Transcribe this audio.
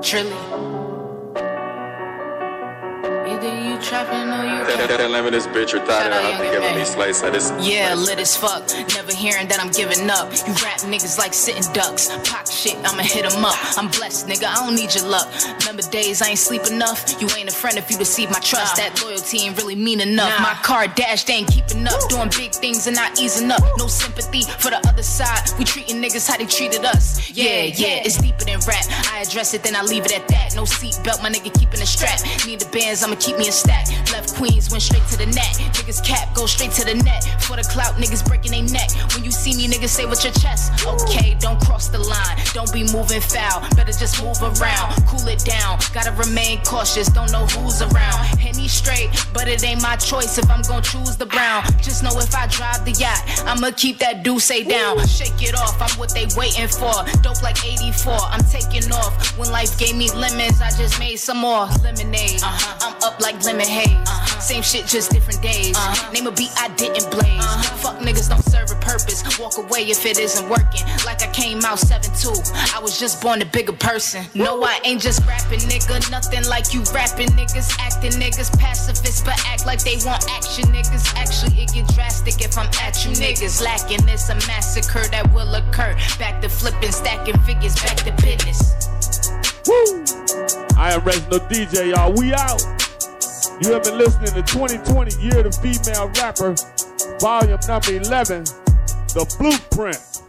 Trilly. trapping on you. Telling this bitch retired, I have to give me slice of this. Yeah, lit as fuck. Never hearing that I'm giving up. You rap niggas like sitting ducks. Pop shit, I'ma hit them up. I'm blessed, nigga, I don't need your luck. Remember days I ain't sleep enough? You ain't a friend if you deceive my trust. That loyalty ain't really mean enough. My car dashed, ain't keeping up. Doing big things and not easing up. No sympathy for the other side. We treating niggas how they treated us. Yeah, yeah, it's deeper than rap. Address it, then I leave it at that. No seatbelt, my nigga keeping a strap. Need the bands, I'ma keep me a stack. Left Queens, went straight to the net. Niggas cap, go straight to the net. For the clout, niggas breaking their neck. When you see me, niggas say with your chest. Okay, don't cross the line. Don't be moving foul. Better just move around. Cool it down. Gotta remain cautious. Don't know who's around. Henny straight, but it ain't my choice if I'm gonna choose the brown. Just know if I drive the yacht, I'ma keep that say down. Shake it off. I'm what they waiting for. Dope like 84. I'm taking off. When life gave me lemons, I just made some more lemonade. Uh-huh. I'm up like lemon haze. Uh-huh. Same shit, just different days. Uh-huh. Name a beat I didn't blaze. Uh-huh. Fuck niggas don't serve a purpose. Walk away if it isn't working. Like I came out 7-2. I was just born a bigger person. No, I ain't just rapping, nigga. Nothing like you rapping niggas. Acting niggas. Pacifists, but act like they want action, niggas. Actually, it get drastic if I'm at you niggas. Lacking it's a massacre that will occur. Back to flipping, stacking figures, back to! Am DJ, y'all. We out. You have been listening to 2020 Year of the Female Rapper, volume number 11, The Blueprint.